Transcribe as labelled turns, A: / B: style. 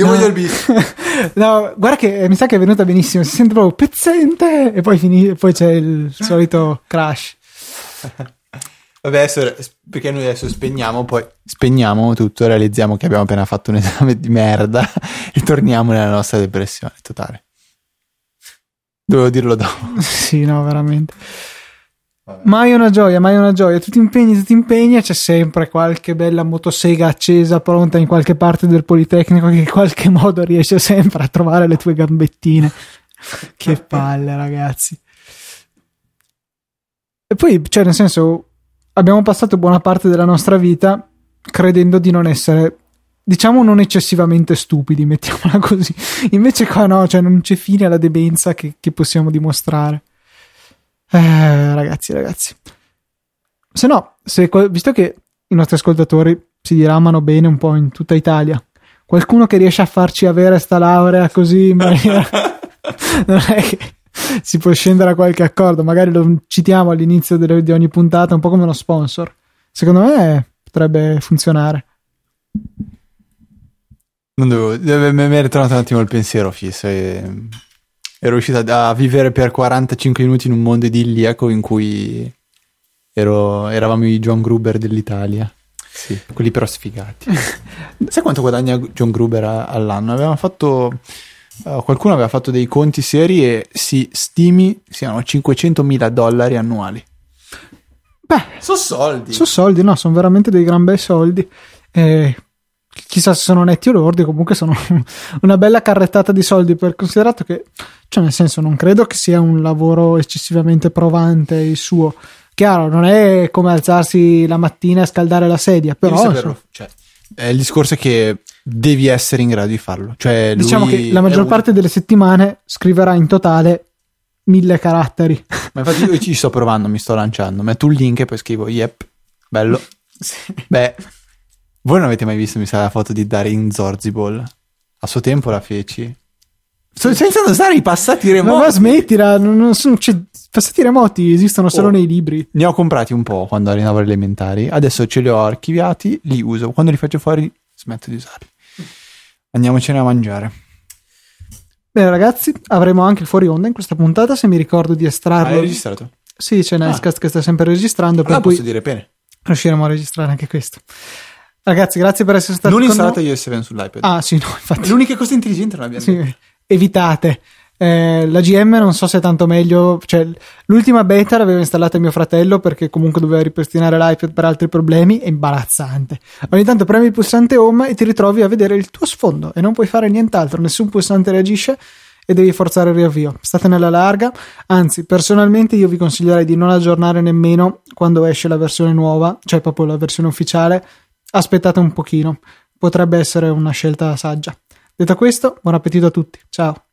A: Io
B: No.
A: voglio il bis.
B: no, guarda che mi sa che è venuta benissimo. Si sente proprio pezzente e poi, fini- poi c'è il solito crash.
A: Vabbè, adesso, perché noi adesso spegniamo, poi spegniamo tutto, realizziamo che abbiamo appena fatto un esame di merda e torniamo nella nostra depressione totale. Dovevo dirlo dopo.
B: sì, no, veramente. Mai una gioia, mai una gioia. Tu ti impegni, tu ti impegni e c'è sempre qualche bella motosega accesa pronta in qualche parte del Politecnico che in qualche modo riesce sempre a trovare le tue gambettine. che palle, ragazzi. E poi, cioè, nel senso, abbiamo passato buona parte della nostra vita credendo di non essere, diciamo, non eccessivamente stupidi, mettiamola così. Invece qua no, cioè non c'è fine alla debenza che, che possiamo dimostrare. Eh, ragazzi, ragazzi. Se no, se, visto che i nostri ascoltatori si diramano bene un po' in tutta Italia, qualcuno che riesce a farci avere sta laurea così in maniera... non è che si può scendere a qualche accordo, magari lo citiamo all'inizio delle- di ogni puntata, un po' come uno sponsor. Secondo me potrebbe funzionare.
A: Non deve- mi è ritornato un attimo il pensiero fisso e ero riuscito a, vivere per 45 minuti in un mondo idilliaco in cui ero- eravamo i John Gruber dell'Italia. Sì, quelli però sfigati. Sai quanto guadagna John Gruber all'anno? Avevamo fatto eh, qualcuno aveva fatto dei conti seri e si stimi siano 500 mila dollari annuali.
B: Beh,
A: Sono soldi.
B: sono soldi, no, sono veramente dei gran bei soldi. Eh, chissà se sono netti o lordi, comunque sono una bella carrettata di soldi per considerato che, cioè nel senso, non credo che sia un lavoro eccessivamente provante il suo. Chiaro, non è come alzarsi la mattina e scaldare la sedia, però
A: Devi saperlo, cioè, il discorso è che devi essere in grado di farlo. Cioè,
B: diciamo che la maggior
A: un-
B: parte delle settimane scriverà in totale mille caratteri.
A: Ma infatti io ci sto provando, mi sto lanciando. Metto un link e poi scrivo yep, bello. Beh, voi non avete mai visto, mi sa, la foto di Darin Zorzibol? A suo tempo la feci. Sto senza usare i passati remoti.
B: ma smettila, non, non sono, cioè, passati remoti esistono solo
A: Oh.
B: nei libri.
A: Ne ho comprati un po' quando ero alle elementari. Adesso ce li ho archiviati, li uso. Quando li faccio fuori, smetto di usarli. Andiamocene a mangiare.
B: Bene, ragazzi, avremo anche il fuori onda in questa puntata. Se mi ricordo di
A: Hai
B: estrarlo,
A: registrato?
B: sì, c'è Nelscast che sta sempre registrando. Per
A: Allora
B: cui
A: posso dire bene.
B: riusciremo a registrare anche questo. Ragazzi, grazie per essere stati
A: Non
B: con
A: installate
B: noi.
A: iOS 7 sull'iPad.
B: Ah, sì, no, infatti.
A: L'unica cosa intelligente non l'abbiamo detto.
B: Sì, evitate. Eh, la GM non so se è tanto meglio. Cioè, l'ultima beta l'aveva installata mio fratello perché comunque doveva ripristinare l'iPad per altri problemi. È imbarazzante. Ogni tanto premi il pulsante home e ti ritrovi a vedere il tuo sfondo e non puoi fare nient'altro. Nessun pulsante reagisce e devi forzare il riavvio. State nella larga. Anzi, personalmente io vi consiglierei di non aggiornare nemmeno quando esce la versione nuova, cioè proprio la versione ufficiale. Aspettate un pochino. Potrebbe essere una scelta saggia. Detto questo, buon appetito a tutti. Ciao.